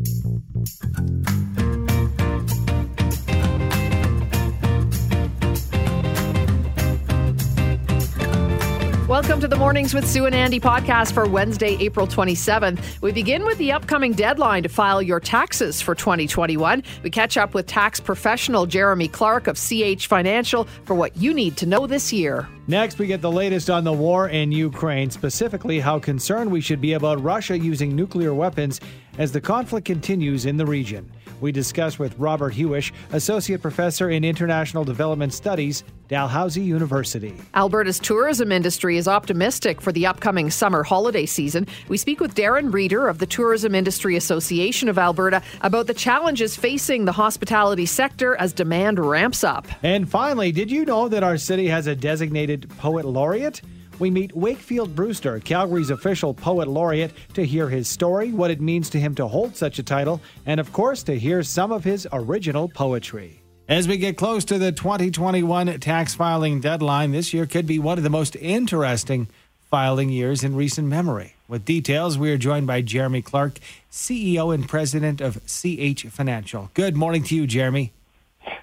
あっ! Welcome to the Mornings with Sue and Andy podcast for Wednesday, April 27th. We begin with the upcoming deadline to file your taxes for 2021. We catch up with tax professional Jeremy Clark of CH Financial for what you need to know this year. Next, we get the latest on the war in Ukraine, specifically how concerned we should be about Russia using nuclear weapons as the conflict continues in the region. We discuss with Robert Huish, Associate Professor in International Development Studies, Dalhousie University. Alberta's tourism industry is optimistic for the upcoming summer holiday season. We speak with Darren Reeder of the Tourism Industry Association of Alberta about the challenges facing the hospitality sector as demand ramps up. And finally, did you know that our city has a designated poet laureate? We meet Wakefield Brewster, Calgary's official poet laureate, to hear his story, what it means to him to hold such a title, and of course, to hear some of his original poetry. As we get close to the 2021 tax filing deadline, this year could be one of the most interesting filing years in recent memory. With details, we are joined by Jeremy Clark, CEO and president of CH Financial. Good morning to you, Jeremy.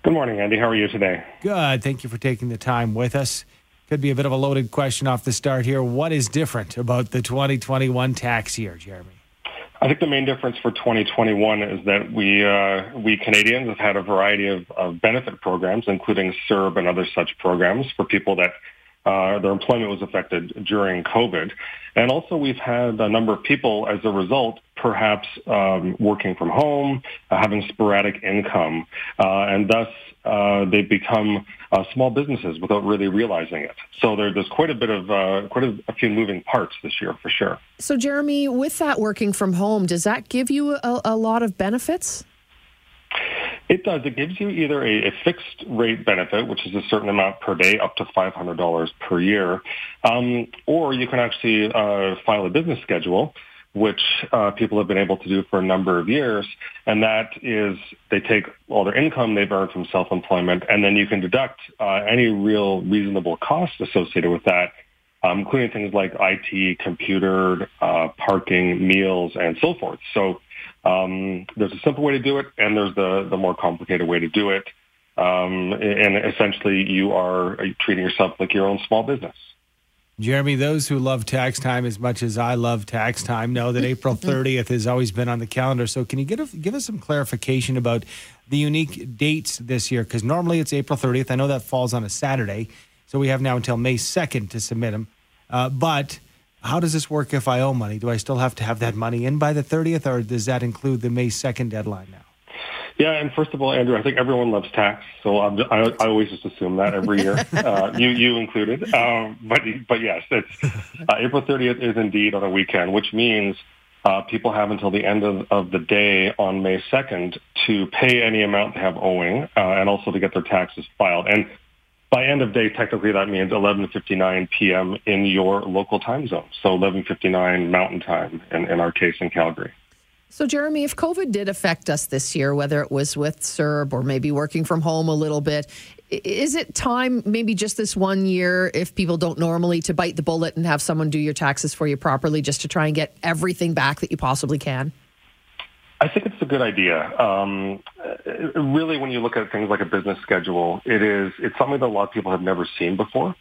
Good morning, Andy. How are you today? Good. Thank you for taking the time with us. Could be a bit of a loaded question off the start here. What is different about the 2021 tax year, Jeremy? I think the main difference for 2021 is that we uh, we Canadians have had a variety of, of, benefit programs, including CERB and other such programs for people that uh, their employment was affected during COVID. And also we've had a number of people as a result perhaps um, working from home, uh, having sporadic income, uh, and thus uh, they become uh, small businesses without really realizing it. So there, there's quite a bit of uh, quite a, a, few moving parts this year for sure. So Jeremy, with that working from home, does that give you a, a lot of benefits? It does. It gives you either a, a, fixed rate benefit, which is a certain amount per day, up to $500 per year, um, or you can actually uh, file a business schedule, which uh, people have been able to do for a number of years. And that is they take all their income they've earned from self-employment, and then you can deduct uh, any real reasonable cost associated with that, um, including things like IT, computer, uh, parking, meals, and so forth. So um, there's a simple way to do it, and there's the, the more complicated way to do it. Um, and essentially, you are treating yourself like your own small business. Jeremy, those who love tax time as much as I love tax time know that April 30th has always been on the calendar. So, can you give, give us some clarification about the unique dates this year? Because normally it's April 30th. I know that falls on a Saturday. So, we have now until May 2nd to submit them. Uh, but how does this work if I owe money? Do I still have to have that money in by the 30th, or does that include the May 2nd deadline now? Yeah, and first of all, Andrew, I think everyone loves tax, so I'm, I, I always just assume that every year, uh, you you included. Um, but but yes, it's uh, April 30th is indeed on a weekend, which means uh, people have until the end of, of the day on May 2nd to pay any amount they have owing, uh, and also to get their taxes filed. And by end of day, technically that means 11:59 p.m. in your local time zone. So 11:59 Mountain Time, in, in our case in Calgary. So, Jeremy, if COVID did affect us this year, whether it was with CERB or maybe working from home a little bit, is it time, maybe just this one year, if people don't normally, to bite the bullet and have someone do your taxes for you properly, just to try and get everything back that you possibly can? I think it's a good idea. Um, really, when you look at things like a business schedule, it is it's something that a lot of people have never seen before.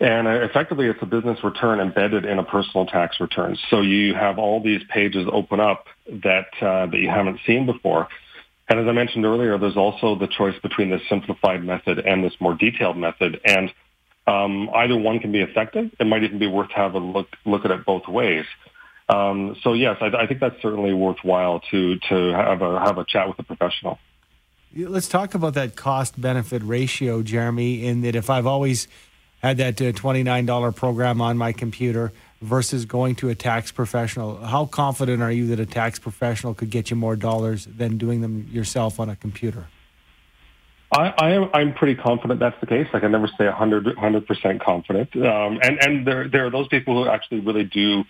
And uh, effectively, it's a business return embedded in a personal tax return. So you have all these pages open up that uh, that you haven't seen before. And as I mentioned earlier, there's also the choice between this simplified method and this more detailed method. And um, either one can be effective. It might even be worth having a look look at it both ways. Um, so yes, I, I, think that's certainly worthwhile to to have a have a chat with a professional. Let's talk about that cost benefit ratio, Jeremy. In that, if I've always had that uh, twenty nine dollar program on my computer versus going to a tax professional, how confident are you that a tax professional could get you more dollars than doing them yourself on a computer? I, I am, I'm pretty confident that's the case. I can never say 100 percent confident. Um, and and there there are those people who actually really do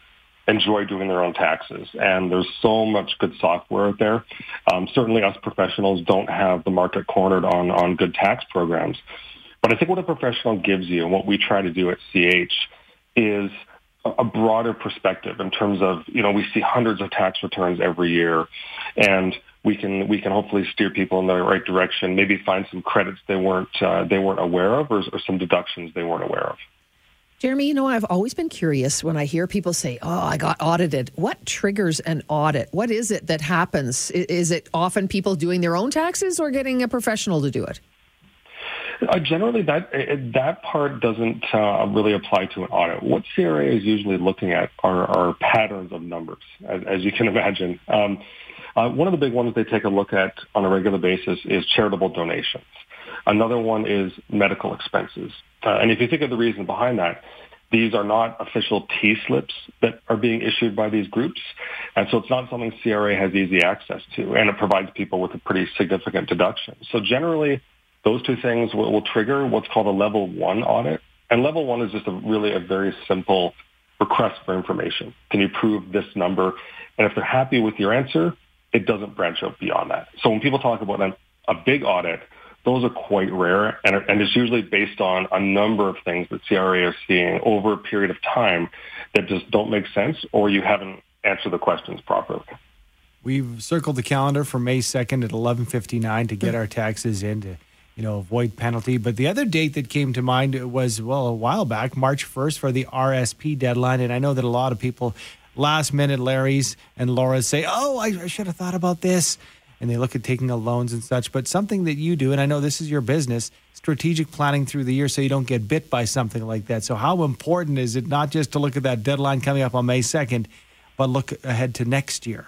enjoy doing their own taxes. And there's so much good software out there. Um, certainly us professionals don't have the market cornered on, on good tax programs. But I think what a professional gives you and what we try to do at CH is a broader perspective in terms of, you know, we see hundreds of tax returns every year and we can we can hopefully steer people in the right direction, maybe find some credits they weren't uh, they weren't aware of or, or some deductions they weren't aware of. Jeremy, you know, I've always been curious when I hear people say, Oh, I got audited. What triggers an audit? What is it that happens? Is it often people doing their own taxes or getting a professional to do it? Uh, generally, that uh, that part doesn't uh, really apply to an audit. What CRA is usually looking at are, are patterns of numbers, as, as you can imagine. Um, uh, one of the big ones they take a look at on a regular basis is charitable donations. Another one is medical expenses. Uh, and if you think of the reason behind that, these are not official T slips that are being issued by these groups. And so it's not something CRA has easy access to. And it provides people with a pretty significant deduction. So generally, those two things will, will trigger what's called a level one audit. And level one is just a, really a very simple request for information. Can you prove this number? And if they're happy with your answer, it doesn't branch out beyond that. So when people talk about a, a big audit, those are quite rare, and, and it's usually based on a number of things that CRA is seeing over a period of time that just don't make sense, or you haven't answered the questions properly. We've circled the calendar for May 2nd at 11:59 to get hmm. our taxes in to, you know, avoid penalty. But the other date that came to mind was well a while back, March 1st for the RSP deadline, and I know that a lot of people last minute Larry's and Laura's say, "Oh, I, I should have thought about this." And they look at taking a loans and such. But something that you do, and I know this is your business, strategic planning through the year so you don't get bit by something like that. So how important is it not just to look at that deadline coming up on May 2nd, but look ahead to next year?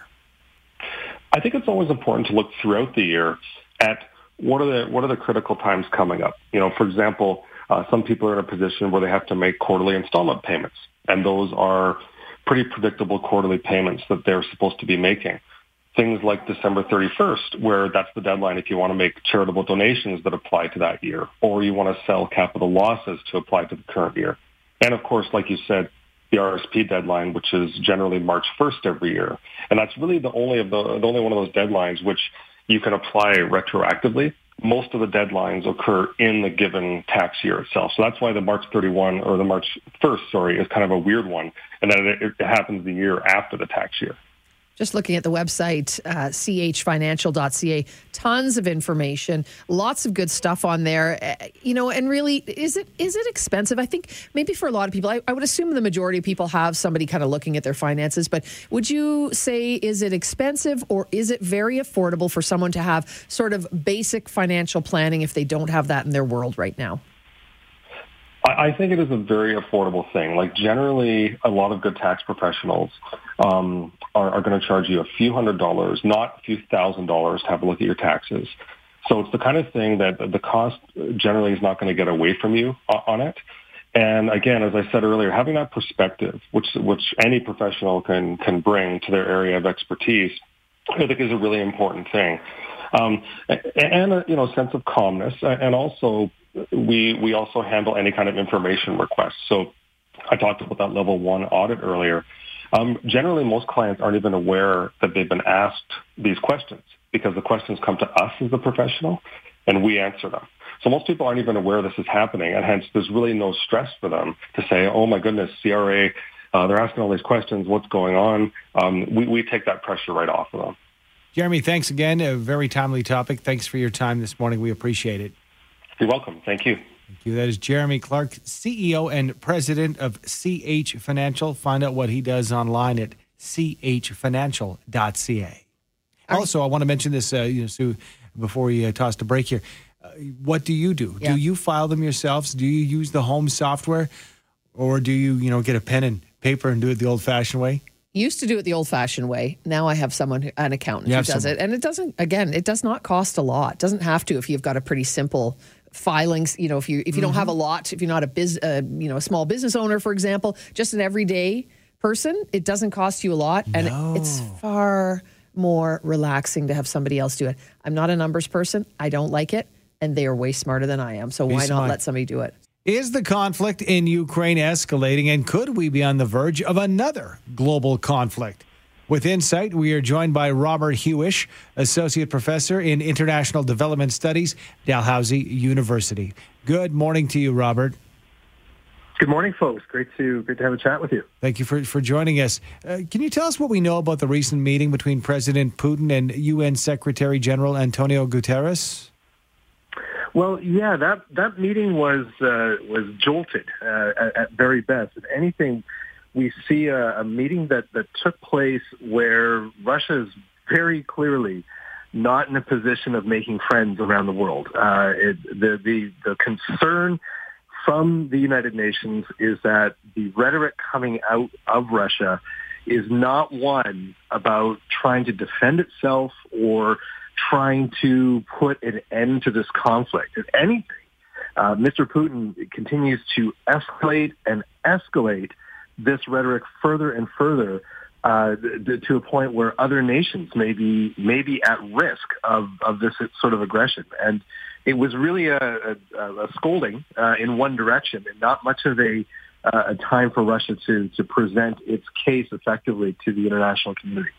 I think it's always important to look throughout the year at what are the what are the critical times coming up. You know, for example, uh, some people are in a position where they have to make quarterly installment payments, and those are pretty predictable quarterly payments that they're supposed to be making things like December 31st, where that's the deadline if you want to make charitable donations that apply to that year, or you want to sell capital losses to apply to the current year. And of course, like you said, the RSP deadline, which is generally March 1st every year. And that's really the only of the, the only one of those deadlines which you can apply retroactively. Most of the deadlines occur in the given tax year itself. So that's why the March 31 or the March 1st, sorry, is kind of a weird one. And then it, it happens the year after the tax year. Just looking at the website, uh, chfinancial.ca, tons of information, lots of good stuff on there. Uh, you know, and really, is it is it expensive? I think maybe for a lot of people, I, I would assume the majority of people have somebody kind of looking at their finances. But would you say is it expensive or is it very affordable for someone to have sort of basic financial planning if they don't have that in their world right now? I think it is a very affordable thing. Like generally, a lot of good tax professionals um, are, are going to charge you a few hundred dollars, not a few thousand dollars, to have a look at your taxes. So it's the kind of thing that the cost generally is not going to get away from you on it. And again, as I said earlier, having that perspective, which which any professional can can bring to their area of expertise, I think is a really important thing. Um, and a you know sense of calmness, and also we we also handle any kind of information requests. So I talked about that level one audit earlier. Um, generally, most clients aren't even aware that they've been asked these questions because the questions come to us as a professional and we answer them. So most people aren't even aware this is happening, and hence there's really no stress for them to say, "Oh my goodness, CRA, uh, they're asking all these questions. What's going on?" Um, we, we take that pressure right off of them. Jeremy, thanks again. A very timely topic. Thanks for your time this morning. We appreciate it. You're welcome. Thank you. Thank you. That is Jeremy Clark, CEO and president of CH Financial. Find out what he does online at chfinancial.ca. Also, I want to mention this, uh, you know, Sue, before we uh, toss the break here. Uh, what do you do? Yeah. Do you file them yourselves? Do you use the home software, or do you, you know, get a pen and paper and do it the old-fashioned way? Used to do it the old-fashioned way. Now I have someone, an accountant, who does someone. it, and it doesn't. Again, it does not cost a lot. It doesn't have to if you've got a pretty simple filings you know if you if you mm-hmm. don't have a mm-hmm. lot if you're not a biz uh, you know a small business owner for example just an everyday person it doesn't cost you a lot and no. it's far more relaxing to have somebody else do it i'm not a numbers person i don't like it and they are way smarter than i am so Be why smart. not let somebody do it is the conflict in Ukraine escalating, and could we be on the verge of another global conflict? With Insight, we are joined by Robert Huish, Associate Professor in International Development Studies, Dalhousie University. Good morning to you, Robert. Good morning, folks. Great to great to have a chat with you. Thank you for, for joining us. Uh, can you tell us what we know about the recent meeting between President Putin and UN Secretary General Antonio Guterres? Well, yeah, that that meeting was uh, was jolted uh, at, at, very best. If anything, we see a, a, meeting that, that took place where Russia is very clearly not in a position of making friends around the world. Uh, it, the, the the concern from the United Nations is that the rhetoric coming out of Russia is not one about trying to defend itself or trying to put an end to this conflict. If anything, uh, Mr. Putin continues to escalate and escalate this rhetoric further and further uh, to a point where other nations may be, may be at risk of, of this sort of aggression. And it was really a, a, a scolding uh, in one direction and not much of a, uh, a time for Russia to, to present its case effectively to the international community.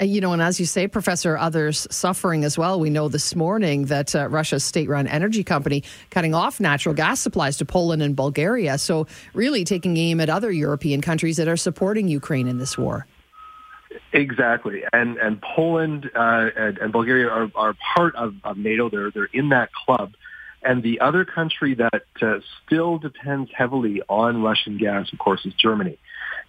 You know, and as you say, Professor, others suffering as well. We know this morning that uh, Russia's state run energy company cutting off natural gas supplies to Poland and Bulgaria. So, really taking aim at other European countries that are supporting Ukraine in this war. Exactly, and and Poland uh, and, and, Bulgaria are, are part of, of, NATO. They're they're in that club, and the other country that uh, still depends heavily on Russian gas, of course, is Germany,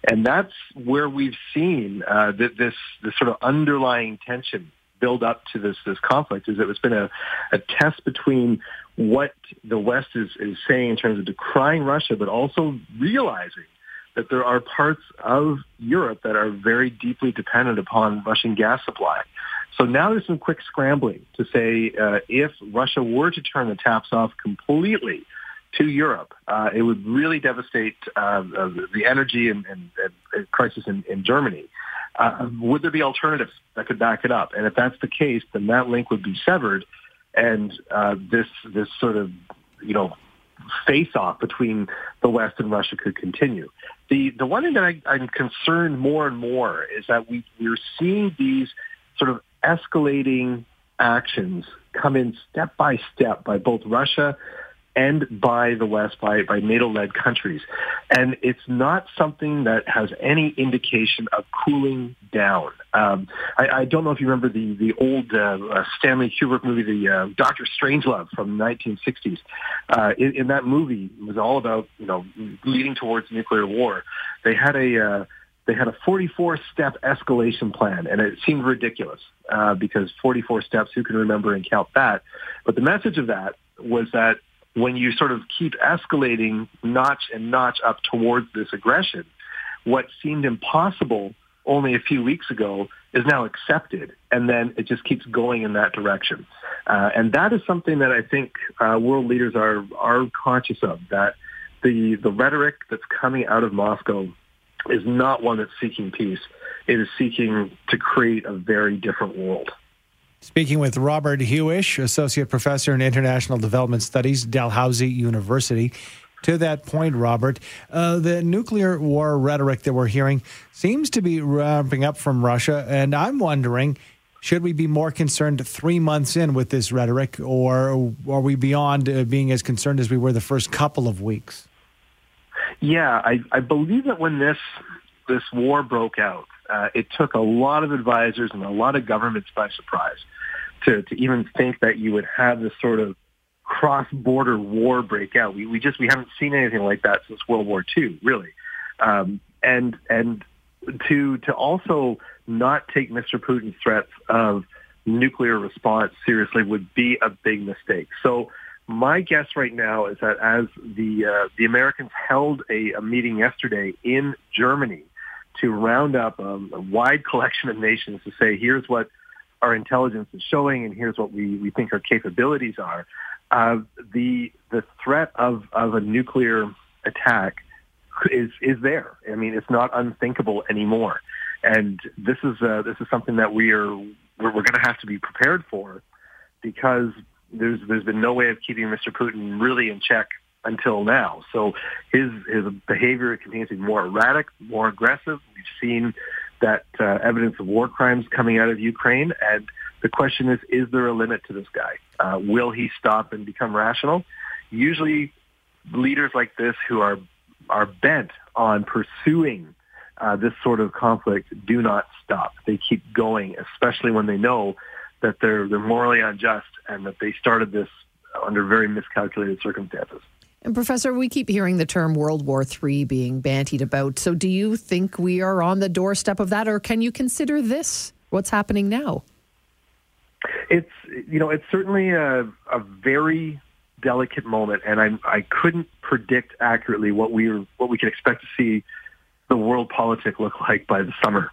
and that's where we've seen uh, this this sort of underlying tension build up to this this conflict. Is that it has been a, a test between what the West is is saying in terms of decrying Russia, but also realizing that there are parts of Europe that are very deeply dependent upon Russian gas supply. So now there's some quick scrambling to say uh, if Russia were to turn the taps off completely to Europe, uh, it would really devastate uh, the energy and, and, and crisis in, in Germany. Uh, would there be alternatives that could back it up? And if that's the case, then that link would be severed, and uh, this this sort of you know face off between the West and Russia could continue. The the one thing that I, I'm concerned more and more is that we we're seeing these sort of escalating actions come in step by step by both Russia and by the West, by, by NATO-led countries. And it's not something that has any indication of cooling down. Um, I, I, don't know if you remember the, the old uh, uh, Stanley Kubrick movie, the uh, Doctor Strangelove from the 1960s. Uh, in, in, that movie, it was all about, you know, leading towards nuclear war. They had a, uh, they had a 44 step escalation plan and it seemed ridiculous uh, because 44 steps who can remember and count that but the message of that was that when you sort of keep escalating notch and notch up towards this aggression, what seemed impossible only a few weeks ago is now accepted, and then it just keeps going in that direction. Uh, and that is something that I think uh, world leaders are are conscious of. That the the rhetoric that's coming out of Moscow is not one that's seeking peace. It is seeking to create a very different world. Speaking with Robert Huish, Associate Professor in International Development Studies, Dalhousie University. To that point, Robert, uh, the nuclear war rhetoric that we're hearing seems to be ramping up from Russia. And I'm wondering should we be more concerned three months in with this rhetoric, or are we beyond uh, being as concerned as we were the first couple of weeks? Yeah, I, I believe that when this this war broke out, uh, it took a lot of advisors and a lot of governments by surprise to, to even think that you would have this sort of cross-border war break out. We, we just we haven't seen anything like that since World War II, really. Um, and and to to also not take Mr. Putin's threats of nuclear response seriously would be a big mistake. So my guess right now is that as the uh, the Americans held a, a meeting yesterday in Germany to round up um, a wide collection of nations to say, here's what our intelligence is showing, and here's what we, we think our capabilities are. Uh, the the threat of, of a nuclear attack is is there. I mean, it's not unthinkable anymore, and this is uh, this is something that we are we're, we're going to have to be prepared for because there's there's been no way of keeping Mr. Putin really in check until now. So his his behavior continues to be more erratic, more aggressive. We've seen that uh, evidence of war crimes coming out of Ukraine, and the question is: Is there a limit to this guy? Uh, will he stop and become rational? Usually, leaders like this who are are bent on pursuing uh, this sort of conflict do not stop. They keep going, especially when they know that they're they're morally unjust and that they started this under very miscalculated circumstances. And Professor, we keep hearing the term World War III being bantied about. So, do you think we are on the doorstep of that, or can you consider this what's happening now? It's you know it's certainly a, a very delicate moment, and I I couldn't predict accurately what we what we could expect to see the world politic look like by the summer.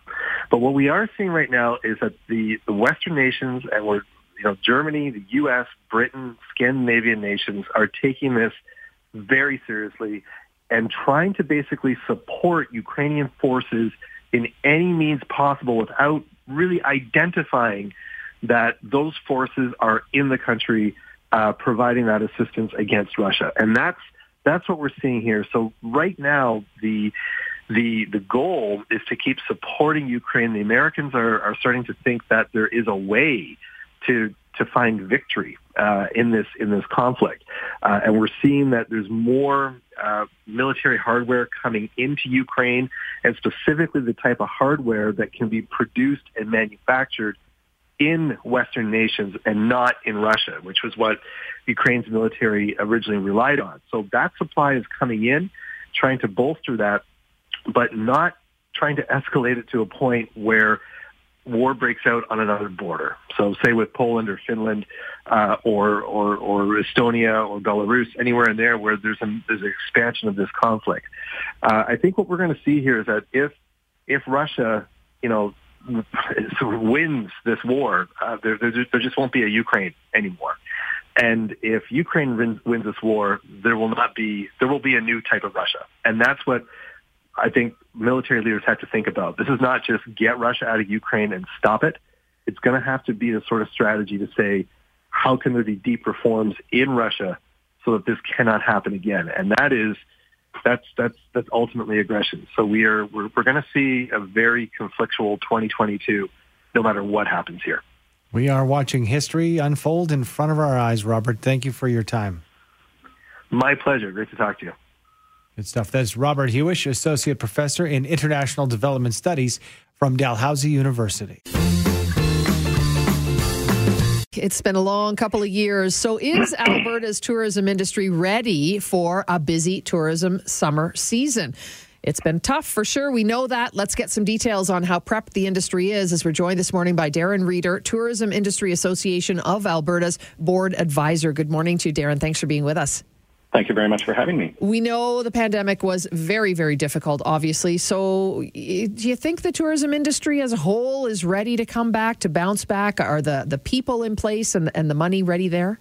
But what we are seeing right now is that the the Western nations and we're you know Germany, the U.S., Britain, Scandinavian nations are taking this very seriously and trying to basically support Ukrainian forces in any means possible without really identifying that those forces are in the country uh, providing that assistance against Russia. And that's that's what we're seeing here. So right now, the the the goal is to keep supporting Ukraine. The Americans are, are starting to think that there is a way to to find victory uh, in this in this conflict, uh, and we're seeing that there's more uh, military hardware coming into Ukraine, and specifically the type of hardware that can be produced and manufactured in Western nations and not in Russia, which was what Ukraine's military originally relied on. So that supply is coming in, trying to bolster that, but not trying to escalate it to a point where war breaks out on another border. So say with Poland or Finland uh, or, or, or Estonia or Belarus, anywhere in there where there's, a, there's an expansion of this conflict. Uh, I think what we're going to see here is that if, if Russia, you know, wins this war, uh, there, there, there just won't be a Ukraine anymore. And if Ukraine wins, wins this war, there will not be, there will be a new type of Russia. And that's what I think military leaders have to think about. This is not just get Russia out of Ukraine and stop it. It's going to have to be the sort of strategy to say, how can there be deep reforms in Russia so that this cannot happen again? And that is, that's that's that's ultimately aggression. So we are we're, we're going to see a very conflictual 2022, no matter what happens here. We are watching history unfold in front of our eyes, Robert. Thank you for your time. My pleasure. Great to talk to you. Good stuff. That's Robert Huish, Associate Professor in International Development Studies from Dalhousie University. It's been a long couple of years. So, is Alberta's tourism industry ready for a busy tourism summer season? It's been tough for sure. We know that. Let's get some details on how prepped the industry is as we're joined this morning by Darren Reeder, Tourism Industry Association of Alberta's board advisor. Good morning to you, Darren. Thanks for being with us. Thank you very much for having me. We know the pandemic was very, very difficult, obviously. So, do you think the tourism industry as a whole is ready to come back, to bounce back? Are the, the people in place and, and the money ready there?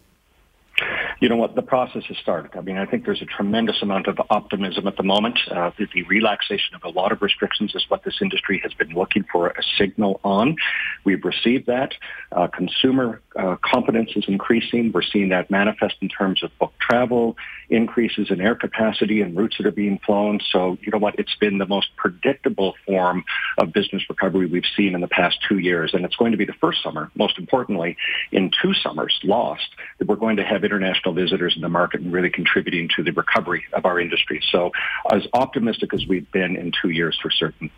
you know what, the process has started. I mean, I think there's a tremendous amount of optimism at the moment. Uh, the, the, relaxation of a lot of restrictions is what this industry has been looking for a signal on. We've received that. Uh, consumer uh, confidence is increasing. We're seeing that manifest in terms of book travel, increases in air capacity and routes that are being flown. So, you know what, it's been the most predictable form of business recovery we've seen in the past two years. And it's going to be the first summer, most importantly, in two summers lost, that we're going to have international visitors in the market and really contributing to the recovery of our industry. So as optimistic as we've been in two years for certain.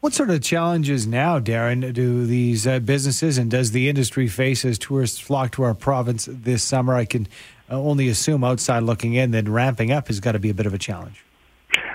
What sort of challenges now, Darren, do these uh, businesses and does the industry face as tourists flock to our province this summer? I can only assume outside looking in that ramping up has got to be a bit of a challenge.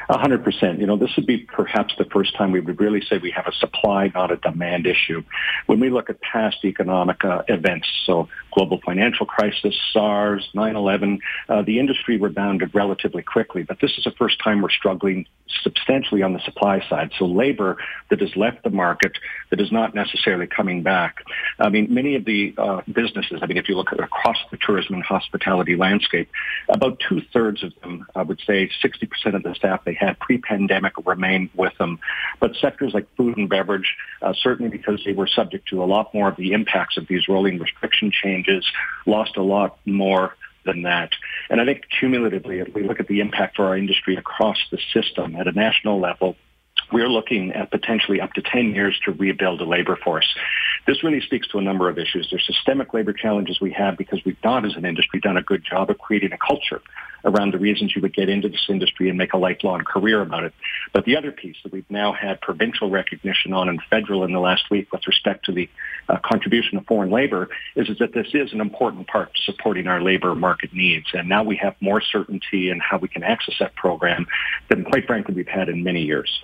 A hundred percent. You know, this would be perhaps the first time we would really say we have a supply, not a demand issue. When we look at past economic uh, events, so global financial crisis, SARS, 9/11, uh, the industry rebounded relatively quickly. But this is the first time we're struggling substantially on the supply side. So labor that has left the market, that is not necessarily coming back. I mean, many of the uh, businesses. I mean, if you look across the tourism and hospitality landscape, about two thirds of them, I would say, 60% of the staff they had pre-pandemic remain with them. But sectors like food and beverage, uh, certainly because they were subject to a lot more of the impacts of these rolling restriction changes, lost a lot more than that. And I think cumulatively, if we look at the impact for our industry across the system at a national level, we're looking at potentially up to 10 years to rebuild a labor force. This really speaks to a number of issues. There's systemic labor challenges we have because we've not, as an industry, done a good job of creating a culture around the reasons you would get into this industry and make a lifelong career about it. But the other piece that we've now had provincial recognition on and federal in the last week with respect to the uh, contribution of foreign labor is, is that this is an important part to supporting our labor market needs. And now we have more certainty in how we can access that program than, quite frankly, we've had in many years.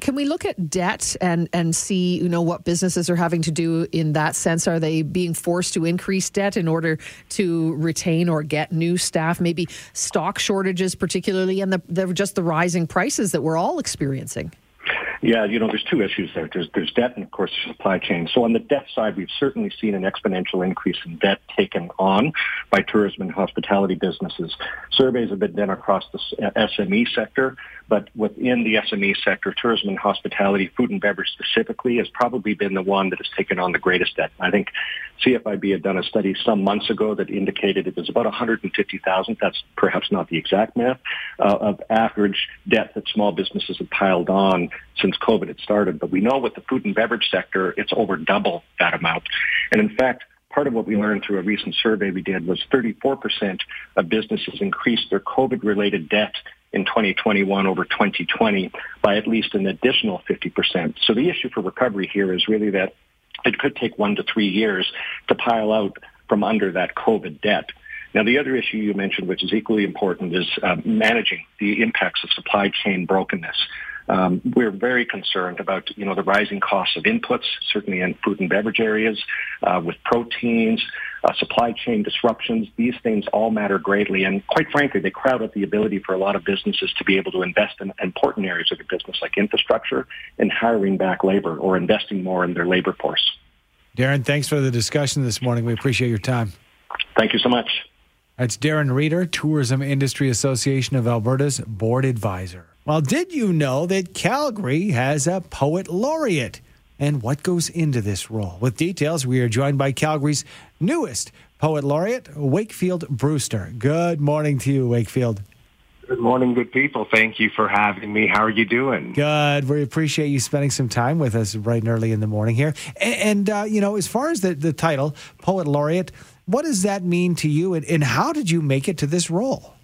Can we look at debt and, and see, you know, what businesses are having to do in that sense? Are they being forced to increase debt in order to retain or get new staff? Maybe stock shortages, particularly, and the, the just the rising prices that we're all experiencing. Yeah, you know, there's two issues there. There's, there's debt and, of course, supply chain. So on the debt side, we've certainly seen an exponential increase in debt taken on by tourism and hospitality businesses. Surveys have been done across the SME sector, but within the SME sector, tourism and hospitality, food and beverage specifically, has probably been the one that has taken on the greatest debt. I think CFIB had done a study some months ago that indicated it was about 150,000. That's perhaps not the exact math uh, of average debt that small businesses have piled on since COVID had started. But we know with the food and beverage sector, it's over double that amount. And in fact, part of what we learned through a recent survey we did was 34% of businesses increased their COVID-related debt in 2021 over 2020 by at least an additional 50%. So the issue for recovery here is really that it could take one to three years to pile out from under that COVID debt. Now, the other issue you mentioned, which is equally important, is uh, managing the impacts of supply chain brokenness. Um, we're very concerned about, you know, the rising costs of inputs, certainly in food and beverage areas, uh, with proteins, uh, supply chain disruptions. These things all matter greatly, and quite frankly, they crowd out the ability for a lot of businesses to be able to invest in important areas of their business, like infrastructure and hiring back labor or investing more in their labor force. Darren, thanks for the discussion this morning. We appreciate your time. Thank you so much. That's Darren Reeder, Tourism Industry Association of Alberta's board advisor. Well, did you know that Calgary has a poet laureate? And what goes into this role? With details, we are joined by Calgary's newest poet laureate, Wakefield Brewster. Good morning to you, Wakefield. Good morning, good people. Thank you for having me. How are you doing? Good. We appreciate you spending some time with us bright and early in the morning here. And, and uh, you know, as far as the, the title, Poet Laureate, what does that mean to you, and, and how did you make it to this role?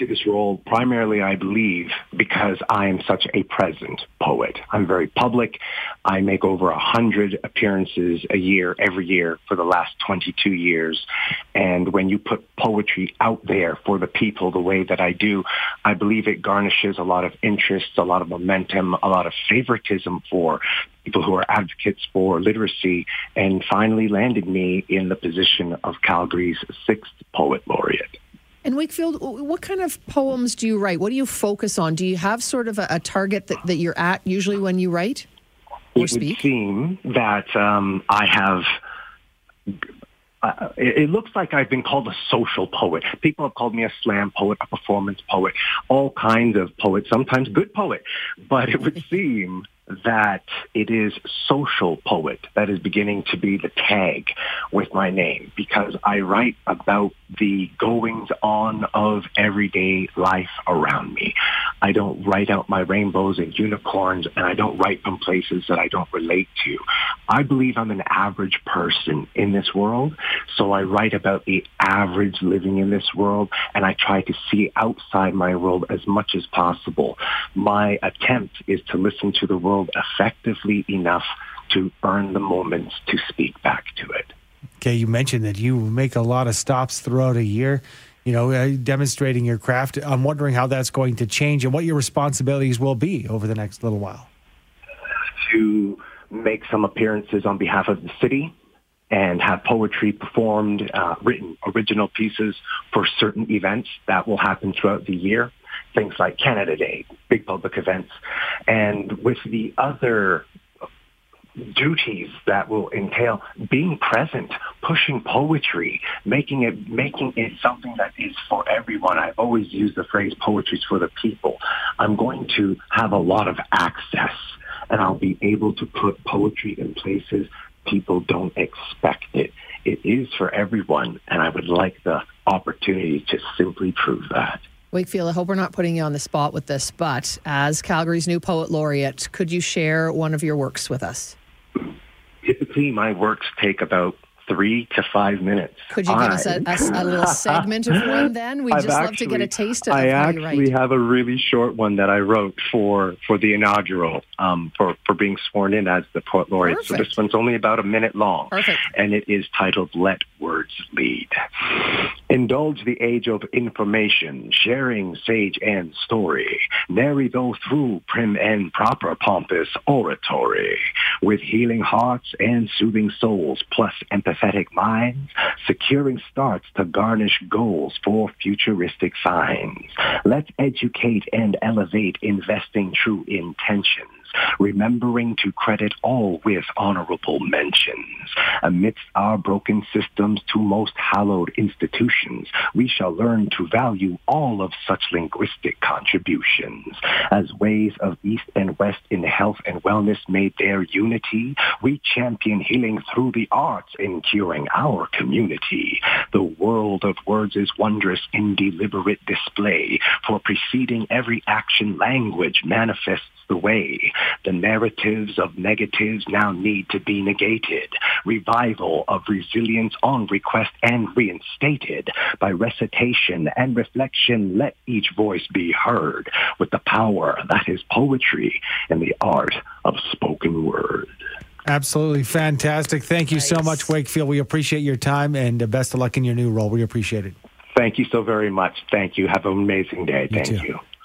To this role primarily, I believe, because I am such a present poet. I'm very public. I make over a hundred appearances a year, every year for the last 22 years. And when you put poetry out there for the people the way that I do, I believe it garnishes a lot of interest, a lot of momentum, a lot of favoritism for people who are advocates for literacy and finally landed me in the position of Calgary's sixth poet laureate. And Wakefield, what kind of poems do you write? What do you focus on? Do you have sort of a, a target that, that you're at usually when you write or it speak? It would seem that um, I have. Uh, it, it looks like I've been called a social poet. People have called me a slam poet, a performance poet, all kinds of poets, sometimes good poet. But it would seem that it is social poet that is beginning to be the tag with my name because I write about the goings on of everyday life around me. I don't write out my rainbows and unicorns and I don't write from places that I don't relate to. I believe I'm an average person in this world. So I write about the average living in this world and I try to see outside my world as much as possible. My attempt is to listen to the world effectively enough to earn the moments to speak back to it. Okay, you mentioned that you make a lot of stops throughout a year, you know, uh, demonstrating your craft. I'm wondering how that's going to change and what your responsibilities will be over the next little while. To make some appearances on behalf of the city and have poetry performed, uh, written original pieces for certain events that will happen throughout the year things like Canada Day, big public events, and with the other duties that will entail being present, pushing poetry, making it making it something that is for everyone. I've always use the phrase poetry's for the people. I'm going to have a lot of access and I'll be able to put poetry in places people don't expect it. It is for everyone and I would like the opportunity to simply prove that. Wakefield, I hope we're not putting you on the spot with this, but as Calgary's new poet laureate, could you share one of your works with us? Typically, my works take about three to five minutes. Could you give us a, a, a, little segment of one then? We'd just actually, love to get a taste of I actually have a really short one that I wrote for, for the inaugural, um, for, for being sworn in as the Poet Laureate. Perfect. So this one's only about a minute long. Perfect. And it is titled Let Words Lead. Indulge the age of information, sharing sage and story. Nary though through prim and proper pompous oratory. With healing hearts and soothing souls, plus empathy empathetic minds, securing starts to garnish goals for futuristic finds. Let's educate and elevate investing true intentions remembering to credit all with honorable mentions. Amidst our broken systems to most hallowed institutions, we shall learn to value all of such linguistic contributions. As ways of East and West in health and wellness made their unity, we champion healing through the arts in curing our community. The world of words is wondrous in deliberate display, for preceding every action language manifests the way. The narratives of negatives now need to be negated. Revival of resilience on request and reinstated. By recitation and reflection, let each voice be heard with the power that is poetry and the art of spoken word. Absolutely fantastic. Thank you nice. so much, Wakefield. We appreciate your time and uh, best of luck in your new role. We appreciate it. Thank you so very much. Thank you. Have an amazing day. You Thank too. you.